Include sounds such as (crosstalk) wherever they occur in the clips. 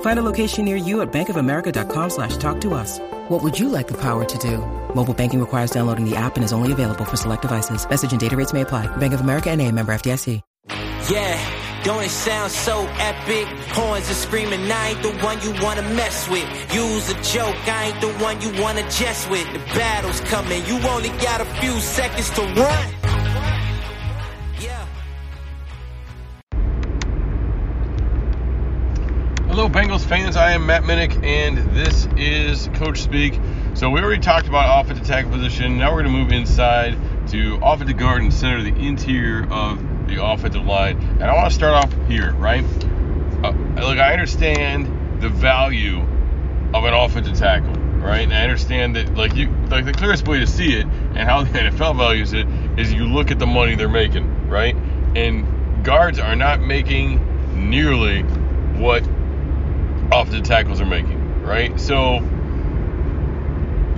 Find a location near you at bankofamerica.com slash talk to us. What would you like the power to do? Mobile banking requires downloading the app and is only available for select devices. Message and data rates may apply. Bank of America and a member FDIC. Yeah, don't it sound so epic? Horns are screaming, I ain't the one you wanna mess with. Use a joke, I ain't the one you wanna jest with. The battle's coming, you only got a few seconds to run. Bengals fans. I am Matt Minnick, and this is Coach Speak. So we already talked about offensive tackle position. Now we're going to move inside to offensive guard and center the interior of the offensive line. And I want to start off here, right? Uh, look, I understand the value of an offensive tackle, right? And I understand that, like you, like the clearest way to see it and how the (laughs) NFL values it is you look at the money they're making, right? And guards are not making nearly what offensive tackles are making, right? So,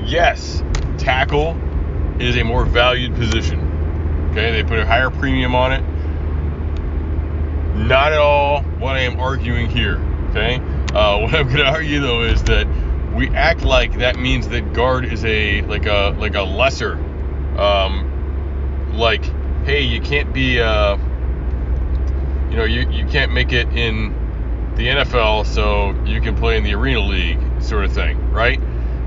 yes, tackle is a more valued position. Okay, they put a higher premium on it. Not at all what I am arguing here. Okay, uh, (laughs) what I'm going to argue though is that we act like that means that guard is a like a like a lesser, um, like hey, you can't be, uh, you know, you you can't make it in the NFL, so you can play in the Arena League, sort of thing, right?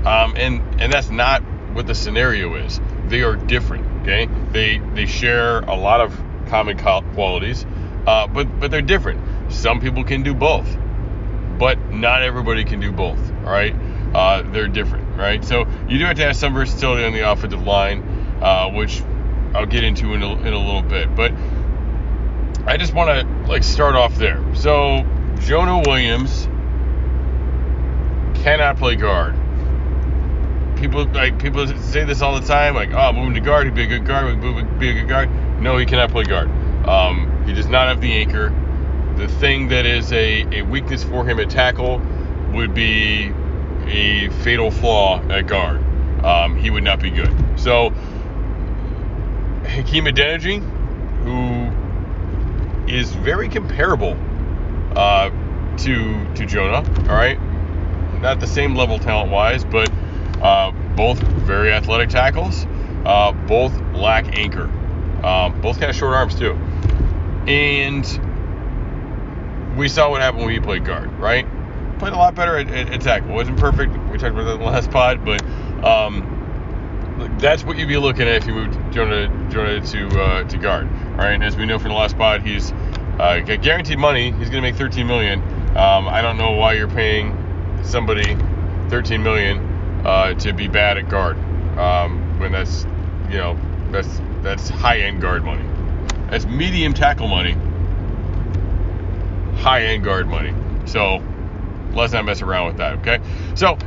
Um, and and that's not what the scenario is. They are different, okay? They they share a lot of common qualities, uh, but but they're different. Some people can do both, but not everybody can do both. All right, uh, they're different, right? So you do have to have some versatility on the offensive line, uh, which I'll get into in a, in a little bit, but. I just want to like start off there. So Jonah Williams cannot play guard. People like people say this all the time, like, oh, moving to guard, he'd be a good guard, would be a good guard. No, he cannot play guard. Um, he does not have the anchor. The thing that is a, a weakness for him at tackle would be a fatal flaw at guard. Um, he would not be good. So Hakeem Adeniji, who is very comparable uh, to to Jonah. All right, not the same level talent wise, but uh, both very athletic tackles. Uh, both lack anchor. Um, both kind of short arms too. And we saw what happened when he played guard. Right, played a lot better at, at, at tackle. wasn't perfect. We talked about that in the last pod, but. Um, that's what you'd be looking at if you moved Jonah Jonah to uh, to guard. All right, and as we know from the last pod, he's uh, guaranteed money. He's going to make 13 million. Um, I don't know why you're paying somebody 13 million uh, to be bad at guard um, when that's you know that's that's high end guard money. That's medium tackle money. High end guard money. So let's not mess around with that. Okay. So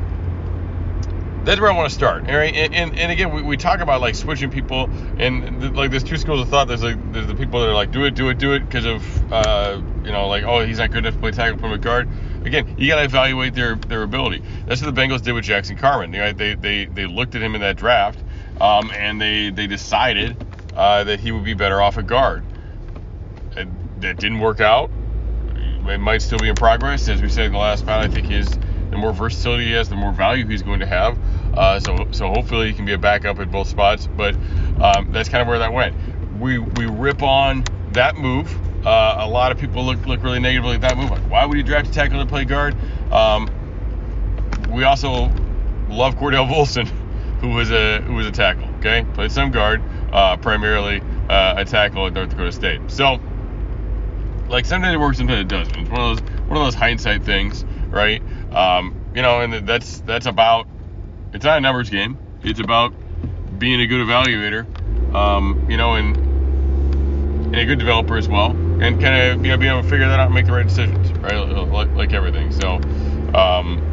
that's where I want to start. All right, and, and, and again, we, we talk about like switching people, and th- like there's two schools of thought. There's like there's the people that are like do it, do it, do it because of uh, you know like oh he's not good enough to play tackle from a guard. Again, you got to evaluate their their ability. That's what the Bengals did with Jackson Carman. They they they, looked at him in that draft, um, and they they decided uh, that he would be better off at guard. That didn't work out. It might still be in progress, as we said in the last pod. I think his the more versatility he has, the more value he's going to have. Uh, so so hopefully he can be a backup at both spots. But um, that's kind of where that went. We we rip on that move. Uh, a lot of people look look really negatively at that move. Like, why would you draft a tackle to play guard? Um, we also love Cordell Volson, (laughs) who was a who was a tackle. Okay, played some guard, uh, primarily uh, a tackle at North Dakota State. So, like sometimes it works, sometimes it doesn't. It's one of those one of those hindsight things, right? Um, you know, and that's that's about it's not a numbers game. It's about being a good evaluator, um, you know, and and a good developer as well, and kind of you know being able to figure that out and make the right decisions, right? Like, like everything. So. Um,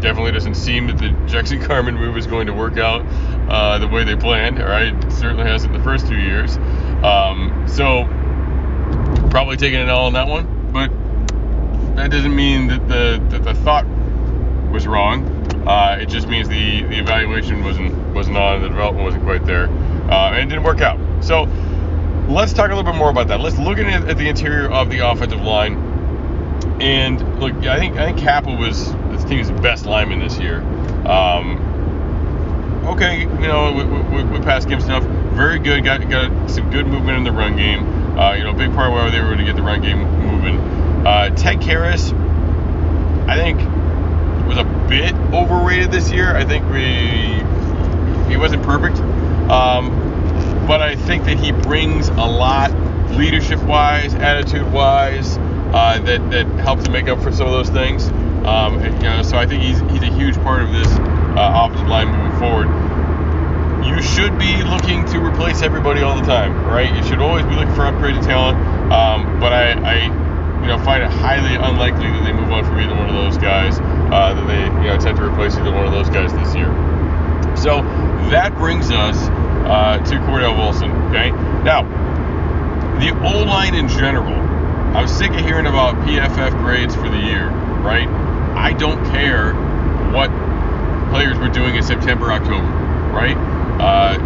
definitely doesn't seem that the (laughs) Jackson Carman move is going to work out uh, the way they planned. Right, it certainly hasn't the first two years. Um, so probably taking an L on that one, but that doesn't mean that the that the thought was wrong. Uh, it just means the the evaluation wasn't wasn't on, the development wasn't quite there, uh, and it didn't work out. So let's talk a little bit more about that. Let's look at, at the interior of the offensive line. And look, I think I think Cappa was this team's best lineman this year. Um, okay, you know, we, we, we passed Gibson off. Very good. Got got some good movement in the run game. Uh, you know, big part of why they were able to get the run game moving. Uh, Ted Karras, I think, was a bit overrated this year. I think we he wasn't perfect, um, but I think that he brings a lot, leadership-wise, attitude-wise, uh, that that helps to make up for some of those things. Um, and, you know, so I think he's he's a huge part of this uh, offensive line moving forward. You should be looking to replace everybody all the time, right? You should always be looking for upgraded talent. Um, but I, I, you know, find it highly unlikely that they move on from either one of those guys. Uh, that they, you know, attempt to replace either one of those guys this year. So that brings us uh, to Cordell Volson. Okay, now the O line in general. I'm sick of hearing about PFF grades for the year, right? I don't care what players were doing in September, October, right? Uh,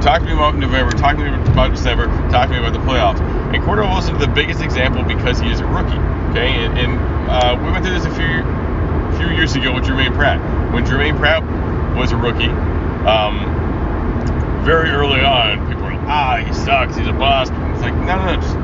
talk to me about November, talk to me about December, talk to me about the playoffs. And Cordell Volson is the biggest example because he is a rookie, okay? And, and uh, we went through this a few few years ago with Germaine Pratt. When Germaine Pratt was a rookie, um, very early on, people were like, ah, he sucks, he's a bust. It's like, no, no, no, just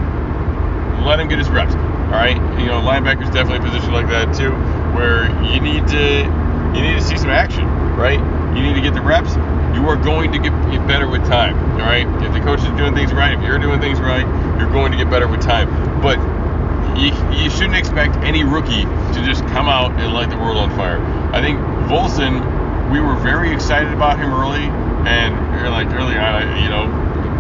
let him get his reps. All right, you know, linebacker's definitely a position like that too, where you need to you need to see some action, right? You need to get the reps. You are going to get, better with time. All right, if the coach is doing things right, if you're doing things right, you're going to get better with time. But you, you shouldn't expect any rookie to just come out and light the world on fire. I think Volson, we were very excited about him early, and like early on, you know,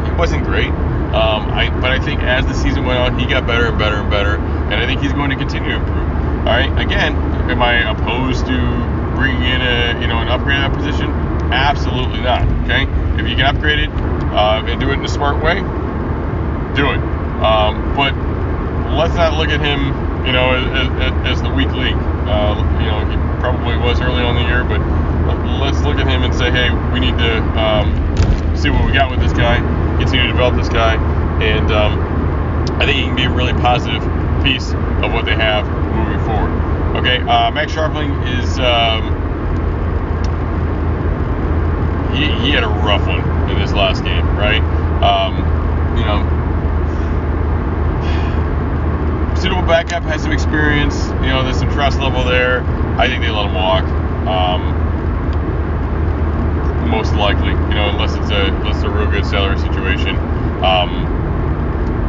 he wasn't great. Um, I, but I think as the season went on, he got better and better and better, and I think he's going to continue to improve. All right. Again, am I opposed to bringing in a you know an upgrade at that position? Absolutely not. Okay. If you can upgrade it uh, and do it in a smart way, do it. Um, but let's not look at him, you know, as, as the weak link. Uh, you know, he probably was early on the year, but let's look at him and say, hey, we need to um, see what we got with this guy, continue to develop this guy, and um, I think he can be a really positive piece of what they have moving. Okay, uh, Max Scharping is um, he, he had a rough one in this last game, right? Um, you know, suitable backup has some experience. You know, there's some trust level there. I think they let him walk. Um, most likely, you know, unless it's a unless it's a real good salary situation. Um,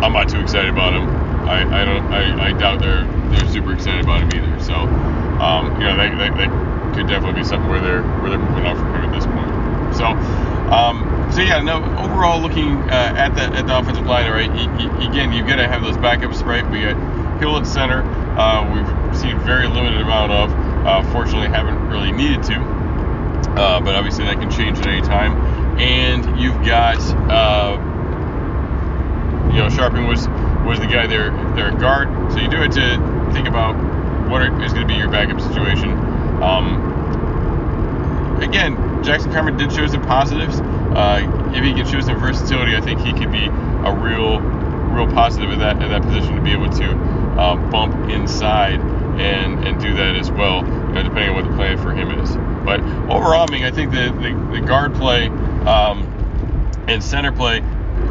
I'm not too excited about him. I, I don't I, I doubt they're they're super excited about him either. So, um, you know, they, could definitely be something where they're where they're moving on from him at this point. So, um, so yeah, no. Overall, looking uh, at the at the offensive line, right? again, you've got to have those backups, right? We got Hill at center. Uh, we've seen very limited amount of. Uh, fortunately, haven't really needed to, uh, but obviously that can change at any time. And you've got, uh, you know, Scharping was was the guy there at guard. So you do it to think about what is going to be your backup situation. Um, again, Jackson Carman did show some positives. Uh, if he can show some versatility, I think he could be a real, real positive in that that position to be able to uh, bump inside and and do that as well, you know, depending on what the plan for him is. But overall, I mean, I think the the, the guard play um, and center play,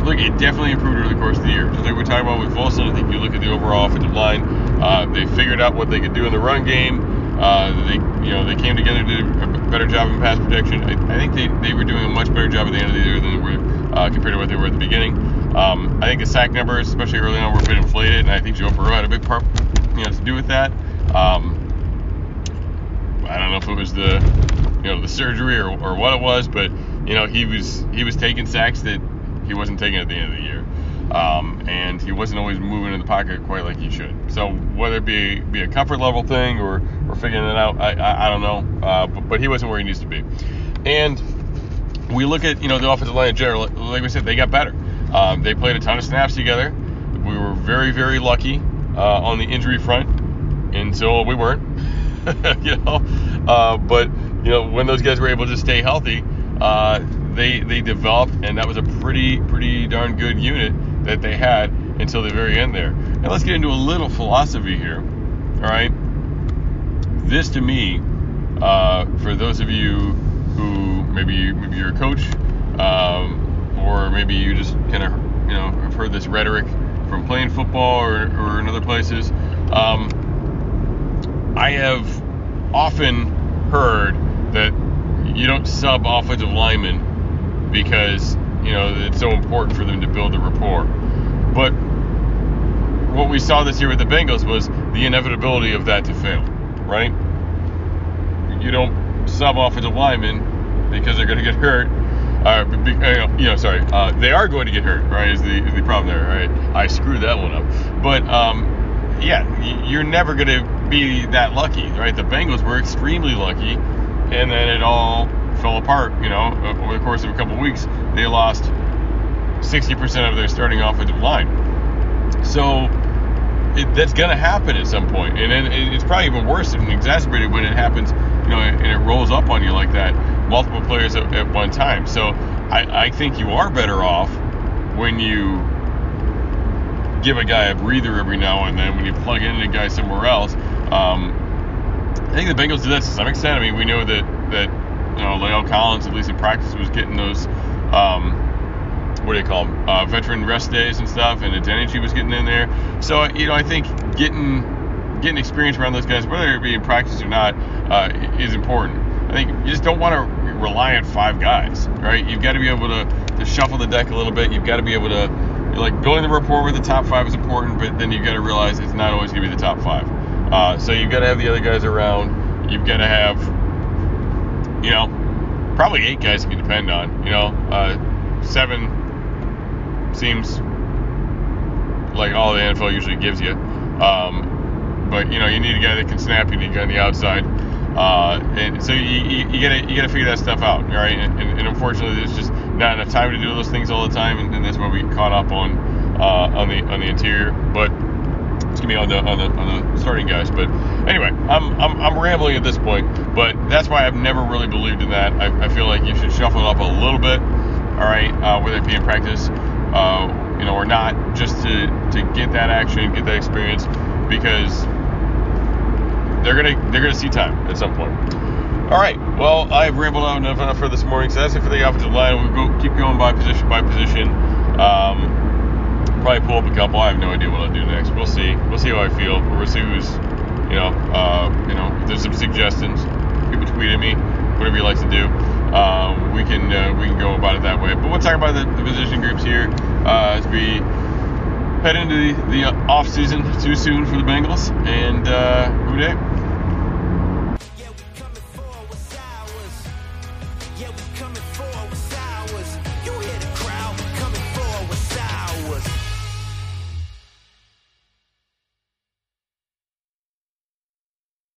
look, it definitely improved over the course of the year. Just like we talked about with Volson, I think you look at the overall offensive line, uh, they figured out what they could do in the run game. Uh, they, you know, they came together, and did a better job in pass protection. I, I, think they, they were doing a much better job at the end of the year than they were uh, compared to what they were at the beginning. Um, I think the sack numbers, especially early on, were a bit inflated, and I think Joe Burrow had a big part, you know, to do with that. Um, I don't know if it was the, you know, the surgery or, or what it was, but you know, he was he was taking sacks that he wasn't taking at the end of the year. Um, and he wasn't always moving in the pocket quite like he should. So whether it be be a comfort level thing or, or figuring it out, I, I, I don't know. Uh, but, but, he wasn't where he needs to be. And we look at you know the offensive line in general. Like we said, they got better. Um, they played a ton of snaps together. We were very, very lucky uh, on the injury front until we weren't. (laughs) you know, uh, but you know when those guys were able to stay healthy, uh, they they developed, and that was a pretty pretty darn good unit that they had until the very end there. And let's get into a little philosophy here. All right, this to me, uh, for those of you who maybe maybe you're a coach, um, or maybe you just kind of you know have heard this rhetoric from playing football or, or in other places. Um, I have often heard that you don't sub offensive linemen because you know it's so important for them to build the rapport. But what we saw this year with the Bengals was the inevitability of that to fail, right? You don't sub offensive linemen because they're going to get hurt. Uh, be, uh, you know, sorry, uh, they are going to get hurt, right? Is the, is the problem there, right? I screwed that one up. But um, yeah, you're never going to be that lucky, right? The Bengals were extremely lucky, and then it all fell apart. You know, over the course of a couple of weeks, they lost 60% of their starting offensive line. So it, that's going to happen at some point, and then it's probably even worse and exacerbated when it happens. You know, and it rolls up on you like that, multiple players at, at one time. So I, I think you are better off when you give a guy a breather every now and then when you plug in a guy somewhere else um, I think the Bengals did that to some extent. I mean, we know that that know La'el Collins, at least in practice, was getting those um, what do you call them, uh, veteran rest days and stuff, and Adeniji was getting in there. So you know, I think getting getting experience around those guys, whether it be in practice or not, uh, is important. I think you just don't want to rely on five guys, right? You've got to be able to, to shuffle the deck a little bit. You've got to be able to like building the rapport with the top five is important, but then you've got to realize it's not always going to be the top five. Uh, so you've got to have the other guys around. You've got to have, you know, probably eight guys you can depend on. You know, uh, seven seems like all the NFL usually gives you. Um, but you know, you need a guy that can snap. You need a guy on the outside. Uh, and so you, you, you, gotta you gotta figure that stuff out, right? And, and, and, unfortunately, there's just not enough time to do those things all the time, and, and that's why we caught up on uh, on the on the interior. But gonna be on the on the on the starting guys. But anyway, I'm I'm, I'm rambling at this point, but that's why I've never really believed in that. I, I feel like you should shuffle it up a little bit, all right, uh, whether it be in practice, uh, you know, or not, just to to get that action, get that experience, because they're gonna they're gonna see time at some point. All right. Well, I've rambled on enough for this morning, so that's it for the offensive line. We'll go keep going by position by position. Um, probably pull up a couple. I have no idea what I'll do next. We'll see. We'll see how I feel. We'll see who's, you know, uh, you know, if there's some suggestions, people tweet at me, whatever you like to do. Um, we can uh, we can go about it that way. But we'll talk about the, the position groups here uh, as we head into the, the off season too soon for the Bengals. And uh, Who Dey?